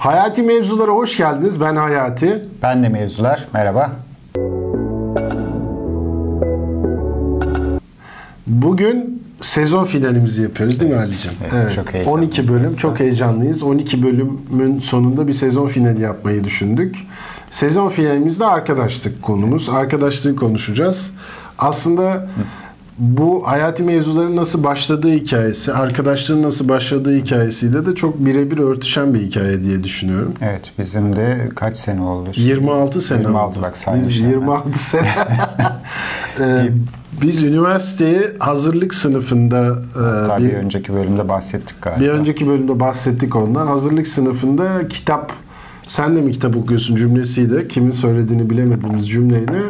Hayati mevzulara hoş geldiniz. Ben Hayati. Ben de mevzular. Merhaba. Bugün sezon finalimizi yapıyoruz değil mi Ali'cim? Evet, çok heyecanlıyız. 12 bölüm. Çok heyecanlıyız. 12 bölümün sonunda bir sezon finali yapmayı düşündük. Sezon finalimizde arkadaşlık konumuz. Arkadaşlığı konuşacağız. Aslında bu hayati mevzuların nasıl başladığı hikayesi, arkadaşlığın nasıl başladığı hikayesiyle de çok birebir örtüşen bir hikaye diye düşünüyorum. Evet bizim de kaç sene oldu? 26 sene 26 oldu. bak Biz hemen. 26 sene. Ee, biz üniversiteye hazırlık sınıfında e, Hatta bir, bir önceki bölümde bahsettik galiba. bir önceki bölümde bahsettik ondan. Hazırlık sınıfında kitap sen de mi kitap okuyorsun cümlesiyle kimin söylediğini bilemediğimiz cümleyle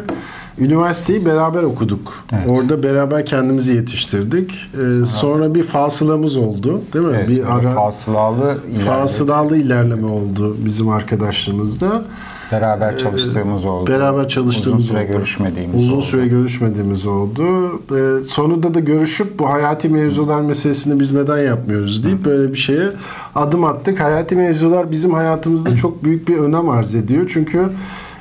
üniversiteyi beraber okuduk. Evet. Orada beraber kendimizi yetiştirdik. Ee, sonra bir fasılamız oldu, değil mi? Evet, bir ara fasılalı ileride fasılalı ilerleme oldu bizim arkadaşlığımızda. beraber çalıştığımız oldu. Beraber çalıştığımız Uzun süre oldu. görüşmediğimiz Uzun oldu. süre görüşmediğimiz oldu. Ee, sonunda da görüşüp bu hayati mevzular meselesini biz neden yapmıyoruz deyip böyle bir şeye adım attık. Hayati mevzular bizim hayatımızda çok büyük bir önem arz ediyor. Çünkü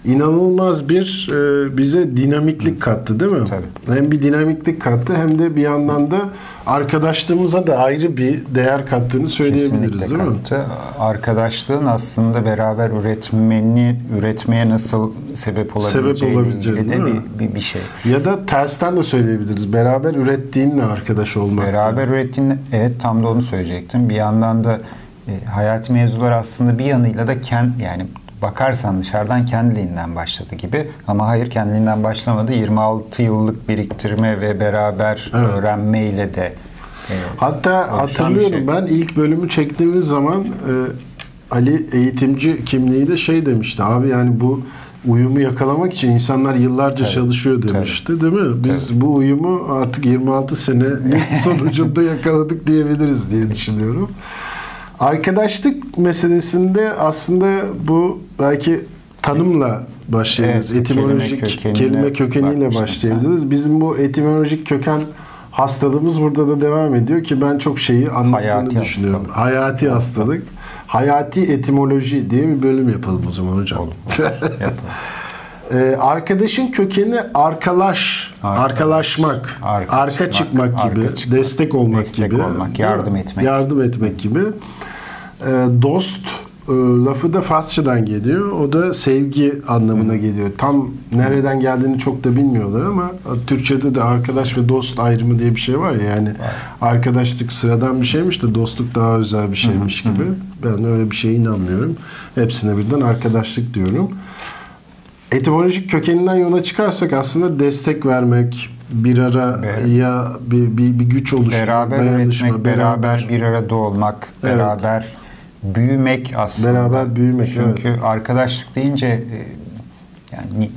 inanılmaz bir e, bize dinamiklik kattı değil mi? Tabii. Hem bir dinamiklik kattı hem de bir yandan da arkadaşlığımıza da ayrı bir değer kattığını söyleyebiliriz Kesinlikle değil mi? kattı. Arkadaşlığın aslında beraber üretmeni üretmeye nasıl sebep olabileceği Sebep olabileceği, ilgili de mi? bir, bir, bir şey. Ya da tersten de söyleyebiliriz. Beraber ürettiğinle arkadaş olmak. Beraber ürettiğin evet tam da onu söyleyecektim. Bir yandan da e, hayati mevzular aslında bir yanıyla da kend, yani bakarsan dışarıdan kendiliğinden başladı gibi ama hayır kendiliğinden başlamadı. 26 yıllık biriktirme ve beraber Evet. öğrenmeyle de e, Hatta hatırlıyorum şey. ben ilk bölümü çektiğimiz zaman e, Ali eğitimci kimliğiyle şey demişti. Abi yani bu uyumu yakalamak için insanlar yıllarca Tabii, çalışıyor demişti değil mi? Biz bu uyumu artık 26 senenin sonucunda yakaladık diyebiliriz diye düşünüyorum. Arkadaşlık meselesinde aslında bu belki tanımla başlayabiliriz. Evet, etimolojik kelime kelime, kökeniyle başlayabiliriz. Bizim bu etimolojik köken hastalığımız burada da devam ediyor ki ben çok şeyi anlattığını Hayati düşünüyorum. hastalık. Hayati hastalık. Hayati etimoloji diye bir bölüm yapalım o zaman hocam. yapalım. Ee, arkadaşın kökeni arkalaş, Arkadaş. arkalaşmak, Arka arka çıkmak, çıkmak, gibi, arka çıkmak, destek olmak destek gibi, olmak, yardım etmek. yardım etmek gibi. Ee, dost e, lafı da Farsçadan geliyor. O da sevgi anlamına geliyor. Tam nereden geldiğini çok da bilmiyorlar ama Türkçe'de de arkadaş ve dost ayrımı diye bir şey var ya yani arkadaşlık sıradan bir şeymiş de dostluk daha özel bir şeymiş gibi. Ben öyle bir şeye inanmıyorum. Hepsine birden arkadaşlık diyorum. Etimolojik kökeninden yola çıkarsak aslında destek vermek, bir araya bir, bir, bir güç oluşturmak, beraber üretmek, beraber bir arada olmak, Evet. beraber büyümek aslında. Beraber büyümek, Çünkü arkadaşlık deyince e, yani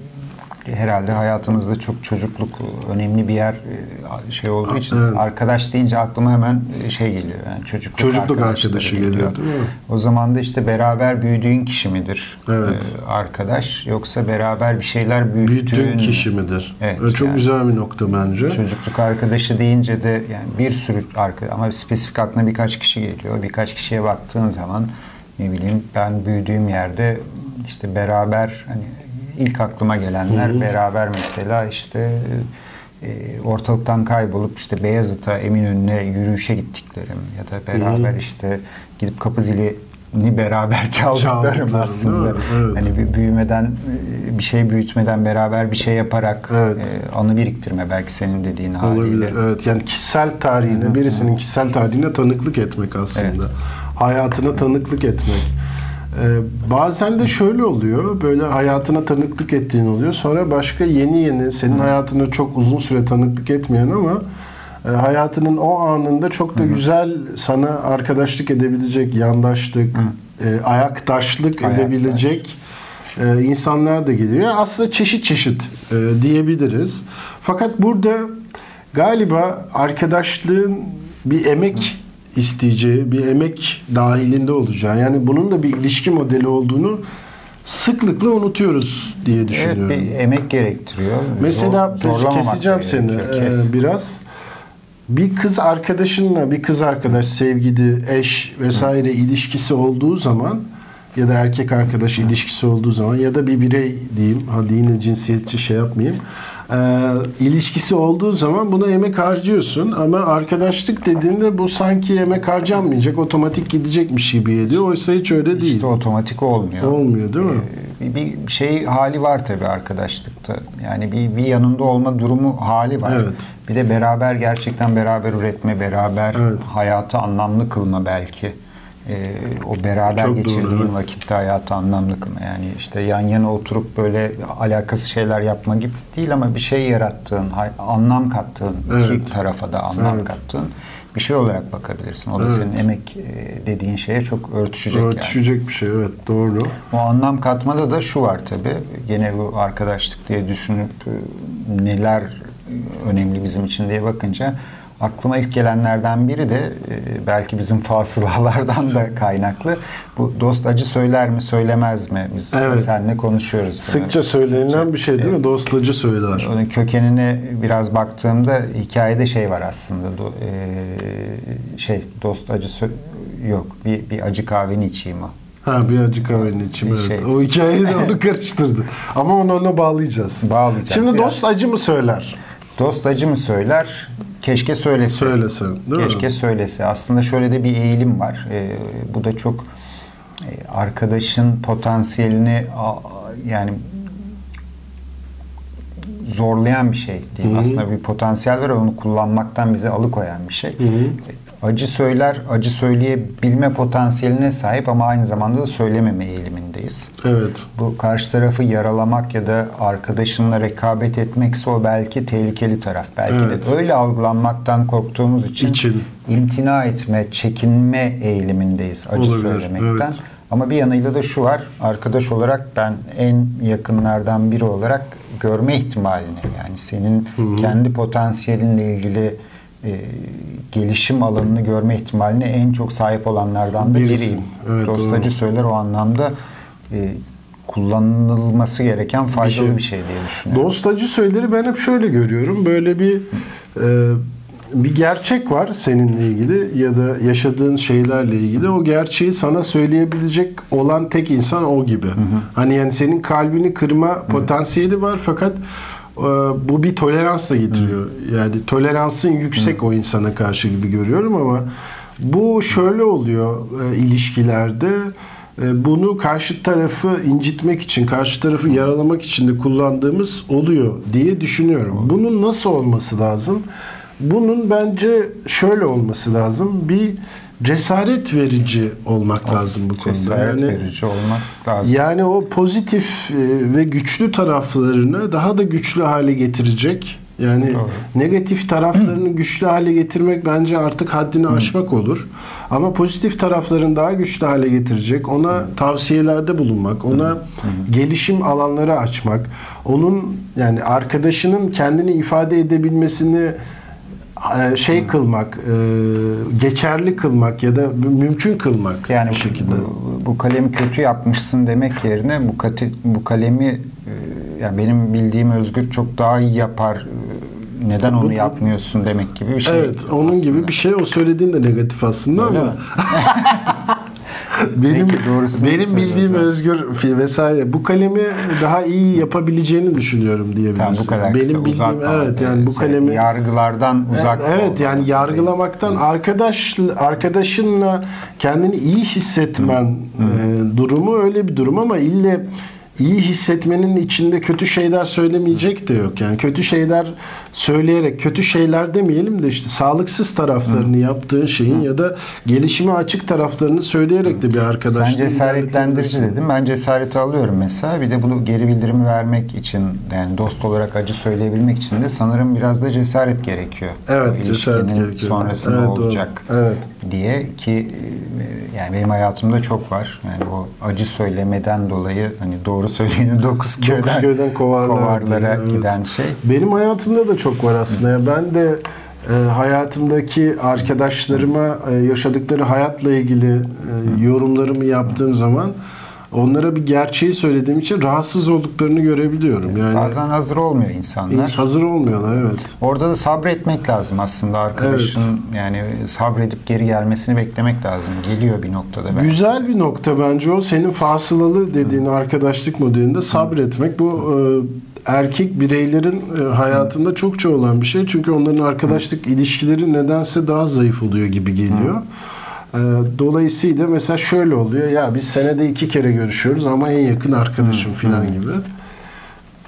herhalde hayatımızda çok çocukluk önemli bir yer e, şey olduğu için Evet. arkadaş deyince aklıma hemen e, şey geliyor. Yani çocukluk, Çocukluk arkadaşı geliyor, değil mi? O zaman da işte beraber büyüdüğün kişi midir Evet. e, arkadaş yoksa beraber bir şeyler büyüttüğün büyüttüğün kişi midir? Evet, çok yani. güzel bir nokta bence. Çocukluk arkadaşı deyince de yani bir sürü arka ama spesifik aklına birkaç kişi geliyor. Birkaç kişiye baktığın zaman ne bileyim ben büyüdüğüm yerde işte beraber hani ilk aklıma gelenler beraber mesela işte e, ortalıktan kaybolup işte Beyazıt'a Eminönü'ne yürüyüşe gittiklerim ya da beraber işte gidip kapı zili ni beraber çaldıklarım aslında. Evet. Hani bir büyümeden e, bir şey büyütmeden beraber bir şey yaparak Evet. e, anı biriktirme belki senin dediğin haliyle. Olabilir. Evet. Yani kişisel tarihine, birisinin kişisel tarihine tanıklık etmek aslında. Hayatına tanıklık etmek. Ee, bazen de şöyle oluyor. Böyle hayatına tanıklık ettiğin oluyor. Sonra başka yeni yeni senin hayatına çok uzun süre tanıklık etmeyen ama e, hayatının o anında çok da güzel sana arkadaşlık edebilecek, yandaşlık, e, ayaktaşlık Ayaktaş. edebilecek e, insanlar da geliyor. Aslında çeşit çeşit e, diyebiliriz. Fakat burada galiba arkadaşlığın bir emek isteyeceği, bir emek dahilinde olacağı, yani bunun da bir ilişki modeli olduğunu sıklıkla unutuyoruz diye Evet düşünüyorum. bir emek gerektiriyor. Mesela Zor- keseceğim seni gerekiyor, e, kes. biraz. Bir kız arkadaşınla bir kız arkadaş sevgili, eş vesaire ilişkisi olduğu zaman ya da erkek arkadaş ilişkisi olduğu zaman ya da bir birey diyeyim. Hadi yine cinsiyetçi şey yapmayayım. Ee, ilişkisi olduğu zaman buna emek harcıyorsun ama arkadaşlık dediğinde bu sanki emek harcanmayacak otomatik gidecekmiş gibi geliyor. Oysa hiç öyle değil. İşte otomatik olmuyor. Olmuyor değil mi? Ee, bir, bir şey hali var tabii arkadaşlıkta. Yani bir, bir yanında olma durumu hali var. Evet. Bir de beraber gerçekten beraber üretme, beraber Evet. hayatı anlamlı kılma belki. Ee, o beraber Çok doğru, geçirdiğin evet. vakitte hayatı anlamlı kılma. Yani işte yan yana oturup böyle alakası şeyler yapma gibi değil ama bir şey yarattığın, anlam kattığın, Evet. iki tarafa da anlam Evet. kattığın bir şey olarak bakabilirsin. O da Evet. senin emek e, dediğin şeye çok örtüşecek yani. Örtüşecek bir şey evet doğru. O anlam katmada da şu var tabi. Gene bu arkadaşlık diye düşünüp e, neler e, önemli bizim için diye bakınca aklıma ilk gelenlerden biri de e, belki bizim fasılalardan da kaynaklı. Bu dost acı söyler mi söylemez mi? Biz Evet. seninle konuşuyoruz. bunu. Sıkça söylenilen Sıkça. bir şey değil mi? Dostacı söyler. Onun kökenine biraz baktığımda hikayede şey var aslında. Do, e, şey dost acı yok. Bir, bir acı kahveni içeyim o. Ha bir acı kahvenin içim evet. şey. O hikayeyi de onu karıştırdı. Ama onu ona bağlayacağız. Bağlayacağız. Şimdi Biraz- dost acı mı söyler? Dost acı mı söyler? Keşke söylese. Söylese, değil mi? Keşke söylese. Aslında şöyle de bir eğilim var. Ee, bu da çok e, arkadaşın potansiyelini a- yani zorlayan bir şey değil. Hı hı. Aslında bir potansiyel var ve onu kullanmaktan bizi alıkoyan bir şey. Hı hı. Acı söyler, acı söyleyebilme potansiyeline sahip ama aynı zamanda da söylememe eğilimindeyiz. Evet. Bu karşı tarafı yaralamak ya da arkadaşınla rekabet etmekse o belki tehlikeli taraf. Belki Evet. de öyle algılanmaktan korktuğumuz için, İçin. imtina etme, çekinme eğilimindeyiz acı Olabilir, söylemekten. evet. Ama bir yanıyla da şu var. Arkadaş olarak ben en yakınlardan biri olarak görme ihtimalini yani senin kendi potansiyelinle ilgili e, gelişim alanını görme ihtimaline en çok sahip olanlardan da biriyim. Evet, Dostacı doğru. söyler o anlamda e, kullanılması gereken faydalı şey. bir şey, diye düşünüyorum. Dost acı söyleri ben hep şöyle görüyorum. Böyle bir e, bir gerçek var seninle ilgili ya da yaşadığın şeylerle ilgili. O gerçeği sana söyleyebilecek olan tek insan o gibi. Hani yani senin kalbini kırma potansiyeli var fakat bu bir tolerans da getiriyor. Yani toleransın yüksek o insana karşı gibi görüyorum ama bu şöyle oluyor e, ilişkilerde. E, bunu karşı tarafı incitmek için, karşı tarafı yaralamak için de kullandığımız oluyor diye düşünüyorum. Bunun nasıl olması lazım? Bunun bence şöyle olması lazım. Bir cesaret verici olmak lazım bu konuda. Cesaret Yani verici olmak lazım. yani o pozitif e, ve güçlü taraflarını daha da güçlü hale getirecek. Yani Doğru. negatif taraflarını güçlü hale getirmek bence artık haddini aşmak olur. Ama pozitif taraflarını daha güçlü hale getirecek, ona tavsiyelerde bulunmak, ona gelişim alanları açmak, onun yani arkadaşının kendini ifade edebilmesini şey kılmak, e, geçerli kılmak ya da mümkün kılmak Yani bir şekilde. bu, bu kalemi kötü yapmışsın demek yerine bu kati, bu kalemi e, yani benim bildiğim Özgür çok daha iyi yapar. e, Neden Bu- onu bu- yapmıyorsun demek gibi bir şey. Evet, onun aslında. gibi bir şey. O söylediğin de negatif aslında Öyle ama? benim Peki, doğrusunu benim bildiğim. Özgür vesaire bu kalemi daha iyi yapabileceğini düşünüyorum diyebiliriz. Tamam, bu kadar benim kısa, bildiğim uzatma. evet yani bu Şey, kalemi yargılardan uzak Evet yani yargılamaktan arkadaş arkadaşınla kendini iyi hissetmen e, durumu öyle bir durum ama ille iyi hissetmenin içinde kötü şeyler söylemeyecek de yok. Yani kötü şeyler söyleyerek kötü şeyler demeyelim de işte sağlıksız taraflarını yaptığın şeyin ya da gelişime açık taraflarını söyleyerek de bir arkadaşlığı Sen cesaretlendirici dedim. Ben cesareti alıyorum mesela. Bir de bunu geri bildirimi vermek için yani dost olarak acı söyleyebilmek için de sanırım biraz da cesaret gerekiyor. Evet, O cesaret gerekiyor. Sonrasında Evet, doğru. olacak Evet. diye ki e, yani benim hayatımda çok var. Yani o acı söylemeden dolayı hani doğru söyleyeni dokuz köyden, Dokuz köyden kovarlar kovarlara evet. giden şey. Benim hayatımda da çok var aslında. Yani Ben de e, hayatımdaki arkadaşlarıma e, yaşadıkları hayatla ilgili e, yorumlarımı yaptığım zaman onlara bir gerçeği söylediğim için rahatsız olduklarını görebiliyorum. Yani Bazen hazır olmuyor insanlar. hiç hazır olmuyorlar evet. Orada da sabretmek lazım aslında arkadaşın yani sabredip geri gelmesini beklemek lazım. Geliyor bir noktada belki. Güzel bir nokta bence o. Senin fasılalı dediğin arkadaşlık modelinde sabretmek bu e, erkek bireylerin e, hayatında çokça olan bir şey. Çünkü onların arkadaşlık ilişkileri nedense daha zayıf oluyor gibi geliyor. E, Dolayısıyla mesela şöyle oluyor. Ya biz senede iki kere görüşüyoruz ama en yakın arkadaşım falan gibi.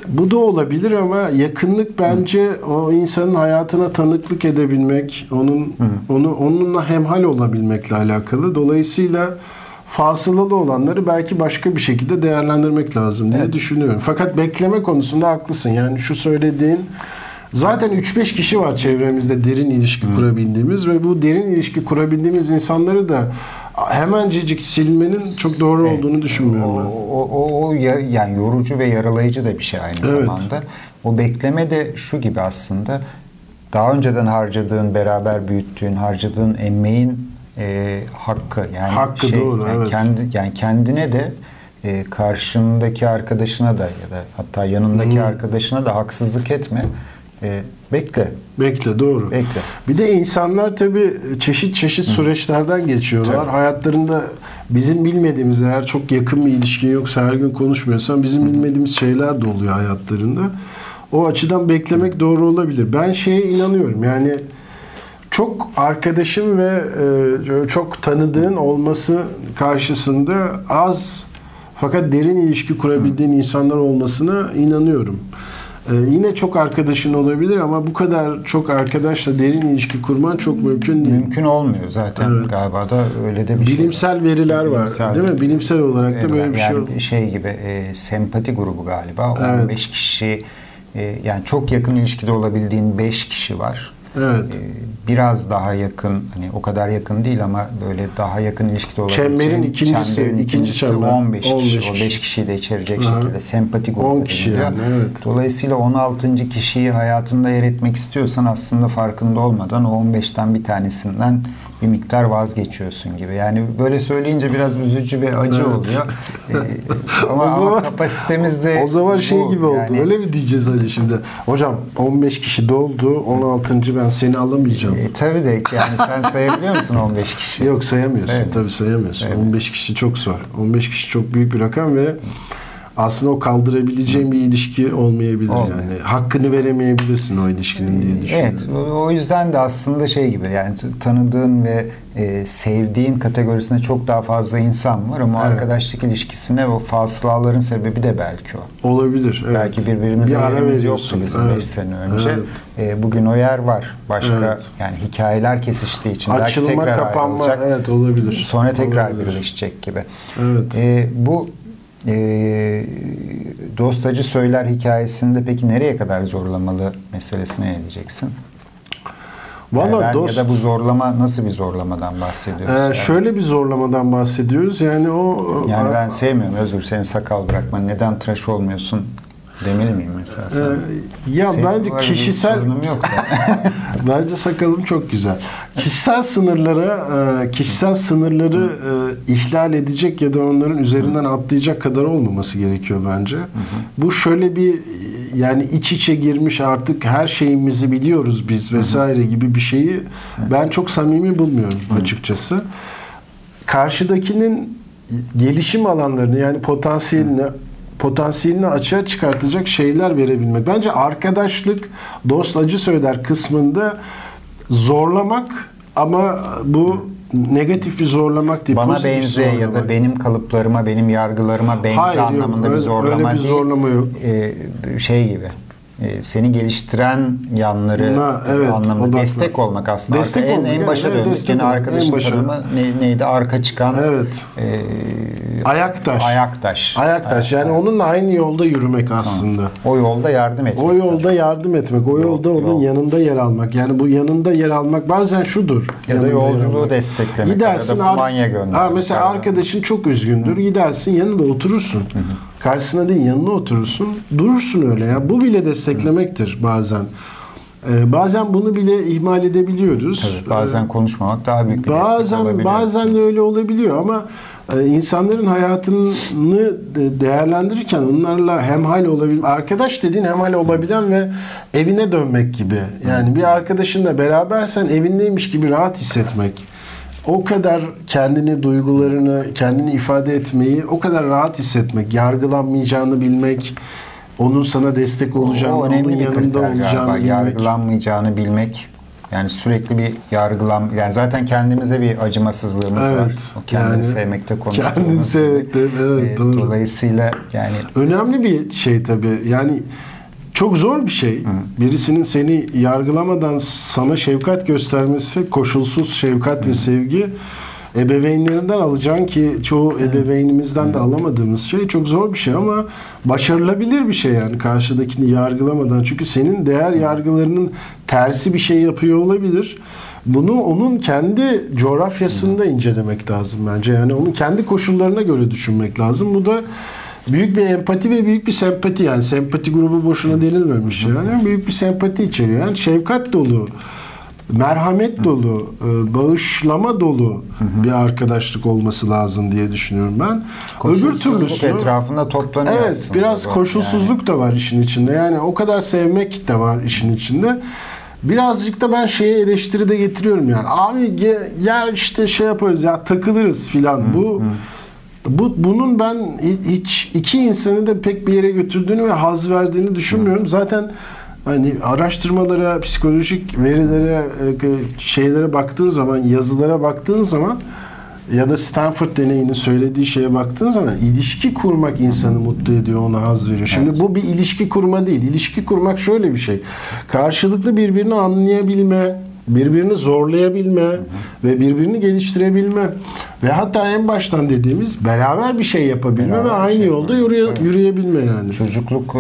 Bu da olabilir ama yakınlık bence o insanın hayatına tanıklık edebilmek, onun onu onunla hemhal olabilmekle alakalı. Dolayısıyla fasılalı olanları belki başka bir şekilde değerlendirmek lazım diye düşünüyorum. Fakat bekleme konusunda haklısın. Yani şu söylediğin zaten 3-5 kişi var çevremizde derin ilişki kurabildiğimiz ve bu derin ilişki kurabildiğimiz insanları da hemencecik silmenin çok doğru Evet. olduğunu düşünmüyorum O, ben. o, o, o ya- yani yorucu ve yaralayıcı da bir şey aynı Evet. zamanda. O bekleme de şu gibi aslında daha önceden harcadığın, beraber büyüttüğün, harcadığın emeğin e, hakkı yani Hakkı, doğru, yani evet. kendi yani kendine de e, karşındaki arkadaşına da ya da hatta yanındaki arkadaşına da haksızlık etme. E, bekle. Bekle doğru. Bekle. Bir de insanlar tabii çeşit çeşit süreçlerden geçiyorlar. Tabii. Hayatlarında bizim bilmediğimiz eğer çok yakın bir ilişkin yoksa her gün konuşmuyorsan bizim bilmediğimiz şeyler de oluyor hayatlarında. O açıdan beklemek doğru olabilir. Ben şeye inanıyorum. Yani çok arkadaşım ve e, çok tanıdığın olması karşısında az fakat derin ilişki kurabildiğin insanlar olmasına inanıyorum. E, yine çok arkadaşın olabilir ama bu kadar çok arkadaşla derin ilişki kurman çok mümkün değil. Mümkün olmuyor zaten Evet. galiba da öyle de bir şey. Bilimsel veriler var, Bilimsel- değil mi? Bilimsel olarak da böyle bir şey. yani şey gibi e, sempati grubu galiba. Evet. 15 kişi e, yani çok yakın ilişkide olabildiğin 5 kişi var. Evet. E, biraz daha yakın hani o kadar yakın değil ama böyle daha yakın ilişkide olabileceğin Çemberin ikincisi, çemberin ikinci çember. 15 kişi. 15 O kişi. 5 kişiyi de içerecek Aha. şekilde sempati grubu 10 kişi deniliyor. yani, evet. Dolayısıyla 16. kişiyi hayatında yer etmek istiyorsan aslında farkında olmadan o 15'ten bir tanesinden bir miktar vazgeçiyorsun gibi. Yani böyle söyleyince biraz üzücü ve acı Evet. oluyor. Ee, ama, O ama zaman- kapasitemizde O zaman şey bu. gibi oldu. Yani, Öyle mi diyeceğiz Ali şimdi? Hocam 15 kişi doldu. 16. ben seni alamayacağım. E, tabii de yani sen sayabiliyor musun 15 kişi? Yok sayamıyorsun. Sayamıyorsun. Tabii sayamıyorsun. Sayamıyorsun. 15 kişi çok zor. 15 kişi çok büyük bir rakam ve aslında o kaldırabileceğin bir ilişki olmayabilir Olmuyor. yani. Hakkını veremeyebilirsin o ilişkinin diye düşünüyorum. Evet, o- yüzden de aslında şey gibi yani tanıdığın ve e, sevdiğin kategorisinde çok daha fazla insan var ama Evet. arkadaşlık ilişkisine o fasılaların sebebi de belki o. Olabilir. Evet. Belki birbirimize Bir yerimiz yoktu bizim 5 Evet. sene önce. Evet. E, bugün o yer var. Başka Evet. yani hikayeler kesiştiği için belki Açılma, tekrar kapanma ayrılacak. evet olabilir. Sonra tekrar Olabilir. birleşecek gibi. Evet. E, bu e, dost acı söyler hikayesinde peki nereye kadar zorlamalı meselesine ne diyeceksin? Valla dost Ya da bu zorlama nasıl bir zorlamadan bahsediyoruz? Ee, yani? şöyle bir zorlamadan bahsediyoruz. Yani o Yani ben sevmiyorum Özgür senin sakal bırakman. Neden tıraş olmuyorsun demeli miyim mesela? Ee, ya Senin bence kişisel yok. bence sakalım çok güzel. Kişisel sınırlara e, kişisel sınırları e, ihlal edecek ya da onların üzerinden atlayacak kadar olmaması gerekiyor bence. Bu şöyle bir yani iç içe girmiş artık her şeyimizi biliyoruz biz vesaire gibi bir şeyi ben çok samimi bulmuyorum açıkçası. Karşıdakinin gelişim alanlarını yani potansiyelini potansiyelini açığa çıkartacak şeyler verebilmek. Bence arkadaşlık, dost acı söyler kısmında zorlamak ama bu negatif bir zorlamak değil. Bana pozitif benze ya da benim kalıplarıma, benim yargılarıma benze Hayır, yok. anlamında bir Öyle- zorlama öyle bir değil. zorlama yok. Ee, şey gibi. E, seni geliştiren yanları Na, evet, anlamında odaklı. destek olmak aslında. Destek Arka- en, olmak, en başa evet, Yine olmak, arkadaşın en başa. tanımı ne- neydi? Arka çıkan Evet. e, Ayaktaş. ayaktaş. Ayaktaş. Yani onunla aynı yolda yürümek aslında. O yolda yardım etmek. O yolda yardım etmek, o yolda onun yol. yanında yer almak. Yani bu yanında yer almak bazen şudur. Ya da yolculuğu desteklemek Gidersin, ya da kumanya göndermek. Ha, mesela arkadaşın çok üzgündür. Gidersin yanında oturursun. Karşısına değil yanına oturursun. Durursun öyle ya. Bu bile desteklemektir bazen. E, bazen bunu bile ihmal edebiliyoruz. Tabii, bazen konuşmamak daha büyük bir Bazen bazen de öyle olabiliyor ama e, insanların hayatını de- değerlendirirken onlarla hemhal olabil arkadaş dediğin hemhal olabilen ve evine dönmek gibi. Yani bir arkadaşınla berabersen evindeymiş gibi rahat hissetmek. O kadar kendini, duygularını, kendini ifade etmeyi o kadar rahat hissetmek, yargılanmayacağını bilmek, onun sana destek olacağını, o onun önemli bir yanında olacağını galiba. bilmek. Yargılanmayacağını bilmek. Yani sürekli bir yargılan yani zaten kendimize bir acımasızlığımız var. Evet, O kendini yani sevmekte konuştuğumuz. kendini sevmekte, evet, Ee, doğru. Dolayısıyla yani Önemli bir şey tabii. Yani çok zor bir şey. Birisinin seni yargılamadan sana şefkat göstermesi, koşulsuz şefkat ve sevgi ebeveynlerinden alacağın ki çoğu ebeveynimizden de alamadığımız şey çok zor bir şey ama başarılabilir bir şey yani karşıdakini yargılamadan. Çünkü senin değer yargılarının tersi bir şey yapıyor olabilir. Bunu onun kendi coğrafyasında incelemek lazım bence. Yani onun kendi koşullarına göre düşünmek lazım. Bu da büyük bir empati ve büyük bir sempati yani sempati grubu boşuna denilmemiş yani büyük bir sempati içeriyor. Yani şefkat dolu, merhamet dolu, e, bağışlama dolu bir arkadaşlık olması lazım diye düşünüyorum ben. Öbür türlüsü etrafında toplanıyor Evet, biraz koşulsuzluk da var işin içinde. Yani o kadar sevmek de var işin içinde. Birazcık da ben şeye eleştiri de getiriyorum yani. Abi ge- gel işte şey yaparız ya takılırız filan. Bu bu bunun ben hi- hiç iki insanı da pek bir yere götürdüğünü ve haz verdiğini düşünmüyorum. Zaten hani araştırmalara, psikolojik verilere, e, şeylere baktığın zaman, yazılara baktığın zaman ya da Stanford deneyinin söylediği şeye baktığın zaman ilişki kurmak insanı mutlu ediyor, ona haz veriyor. Şimdi bu bir ilişki kurma değil. İlişki kurmak şöyle bir şey. Karşılıklı birbirini anlayabilme, birbirini zorlayabilme ve birbirini geliştirebilme ve hatta en baştan dediğimiz beraber bir şey yapabilme Beraber ve aynı şey yolda yürüye, Tabii. yürüyebilme yani. çocukluk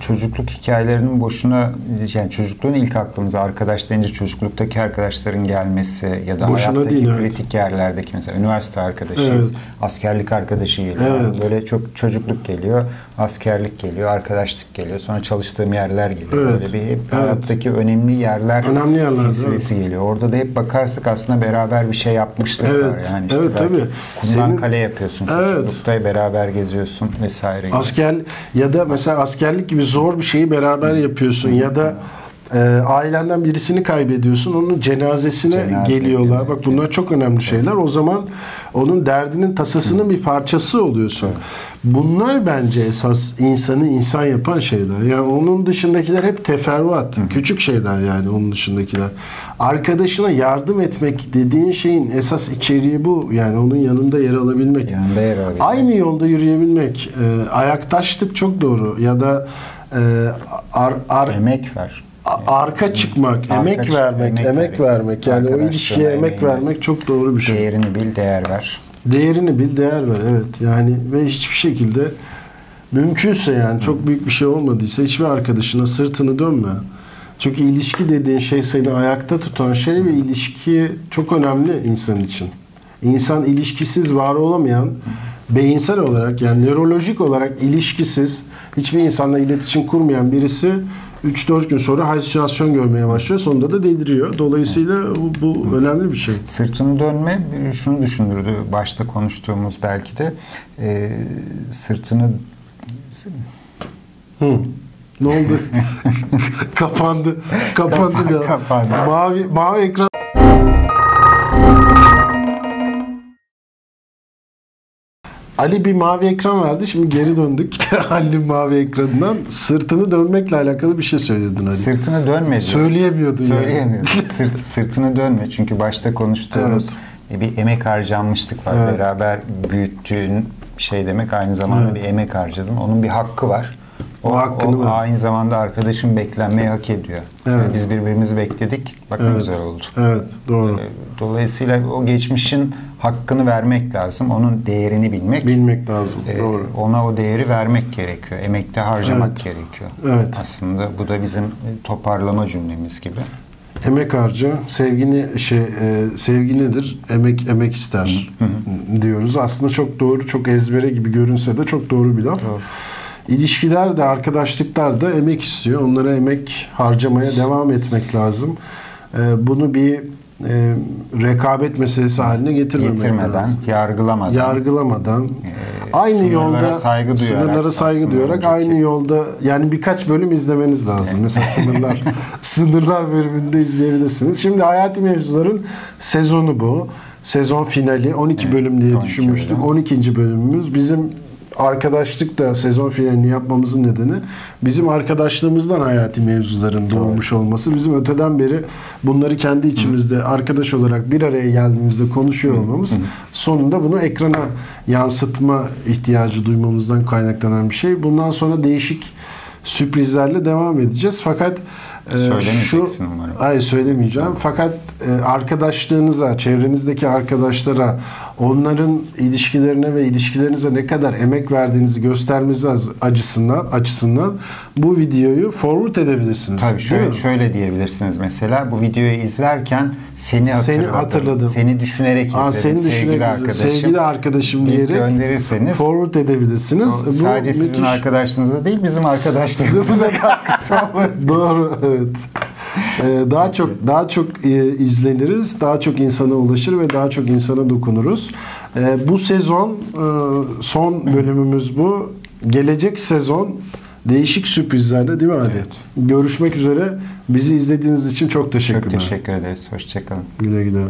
çocukluk hikayelerinin boşuna yani çocukluğun ilk aklımıza arkadaş deyince çocukluktaki arkadaşların gelmesi ya da Boşuna hayattaki değil, evet. kritik yerlerdeki mesela üniversite arkadaşıyız, Evet. askerlik arkadaşı geliyor. Evet. Böyle çok çocukluk geliyor, askerlik geliyor, arkadaşlık geliyor. Sonra çalıştığım yerler geliyor. Evet. Böyle bir hep Evet. hayattaki önemli yerler Önemli yerler, silsilesi geliyor. Orada da hep bakarsak aslında beraber bir şey yapmışlık Evet. Yani işte Evet, belki tabii. kumdan Senin- kale yapıyorsun Evet. çocuklukta beraber geziyorsun vesaire. gibi. Asker ya da mesela askerlik gibi zor bir şeyi beraber yapıyorsun ya da e, ailenden birisini kaybediyorsun. Onun cenazesine Cenaze geliyorlar. geliyor. Bak bunlar çok önemli şeyler. O zaman onun derdinin tasasının bir parçası oluyorsun. Bunlar bence esas insanı insan yapan şeyler. Yani onun dışındakiler hep teferruat. Küçük şeyler yani onun dışındakiler. Arkadaşına yardım etmek dediğin şeyin esas içeriği bu. Yani onun yanında yer alabilmek. Yanında yer alabilmek. Aynı yolda yürüyebilmek. E, ayaktaşlık çok doğru. Ya da e, ar, ar, Emek ver. Arka çıkmak, Arka emek çık- vermek, emek emek, ver. vermek. Yani o ilişkiye emek vermek çok doğru bir şey. Değerini bil, değer ver. Değerini bil, değer ver. Evet. Yani ve hiçbir şekilde mümkünse yani çok büyük bir şey olmadıysa hiçbir arkadaşına sırtını dönme. Çünkü ilişki dediğin şey seni ayakta tutan şey ve ilişki çok önemli insan için. İnsan ilişkisiz var olamayan beyinsel olarak yani nörolojik olarak ilişkisiz hiçbir insanla iletişim kurmayan birisi 3-4 gün sonra halüsinasyon görmeye başlıyor. Sonunda da deliriyor. Dolayısıyla bu, bu önemli bir şey. Sırtını dönme şunu düşündürdü. Başta konuştuğumuz belki de e, sırtını Hı. Ne oldu? kapandı. Kapandı Kapan- kapandı. Mavi mavi ekran Ali bir mavi ekran verdi. Şimdi geri döndük. Ali'nin mavi ekranından. Sırtını dönmekle alakalı bir şey söylüyordun Ali. sırtını dönme diyor. Söyleyemiyordun yani. Söyleyemiyorsun. Sırt, sırtını dönme. Çünkü başta konuştuğumuz e, bir emek harcanmışlık var. Evet. Beraber büyüttüğün şey demek aynı zamanda Evet. bir emek harcadın. Onun bir hakkı var. O hakkını ver. aynı zamanda arkadaşın beklenmeyi hak ediyor. Evet. Yani biz birbirimizi bekledik. Bak ne Evet. güzel oldu. Evet, doğru. Dolayısıyla o geçmişin hakkını vermek lazım. Onun değerini bilmek. Bilmek lazım. Ee, Doğru. ona o değeri vermek gerekiyor. Emekte harcamak Evet. gerekiyor. Evet. Aslında bu da bizim toparlama cümlemiz gibi. Emek harca, sevgini şey e, sevgi nedir? Emek emek ister diyoruz. Aslında çok doğru, çok ezbere gibi görünse de çok doğru bir laf. Doğru. İlişkiler de arkadaşlıklar da emek istiyor. Onlara emek harcamaya devam etmek lazım. Ee, bunu bir e, rekabet meselesi haline getirmemek Getirmeden, lazım. yargılamadan. Yargılamadan aynı Ee, sınırlara yolda saygı duyarak sınırlara saygı duyarak aynı yolda yani birkaç bölüm izlemeniz lazım. Mesela sınırlar sınırlar bölümünde izleyebilirsiniz. Şimdi Hayati Mevzuların sezonu bu. Sezon finali 12 bölüm diye 12 düşünmüştük. bölüm. 12. bölümümüz bizim arkadaşlık da sezon finalini yapmamızın nedeni bizim arkadaşlığımızdan hayati mevzuların doğmuş olması. Bizim öteden beri bunları kendi içimizde arkadaş olarak bir araya geldiğimizde konuşuyor olmamız sonunda bunu ekrana yansıtma ihtiyacı duymamızdan kaynaklanan bir şey. Bundan sonra değişik sürprizlerle devam edeceğiz. Fakat e, şu umarım. Hayır söylemeyeceğim. Fakat e, arkadaşlığınıza, çevrenizdeki arkadaşlara, onların ilişkilerine ve ilişkilerinize ne kadar emek verdiğinizi göstermeniz açısından, açısından bu videoyu forward edebilirsiniz. Tabii şöyle, şöyle diyebilirsiniz mesela bu videoyu izlerken seni hatırladım. Seni hatırladım. Seni düşünerek izledim Aa, seni sevgili düşünerek arkadaşım. sevgili arkadaşım diyerek gönderirseniz forward edebilirsiniz. o sadece sizin müthiş- arkadaşlığınızda değil bizim arkadaşlığımıza katkısı olur. Doğru evet. Ee, daha çok daha çok e, izleniriz, daha çok insana ulaşır ve daha çok insana dokunuruz. Ee, bu sezon e, son bölümümüz bu. Gelecek sezon değişik sürprizlerle değil mi Ali? Evet. Görüşmek üzere. Bizi izlediğiniz için çok teşekkürler. Çok teşekkür ederiz. Hoşçakalın. Güle güle.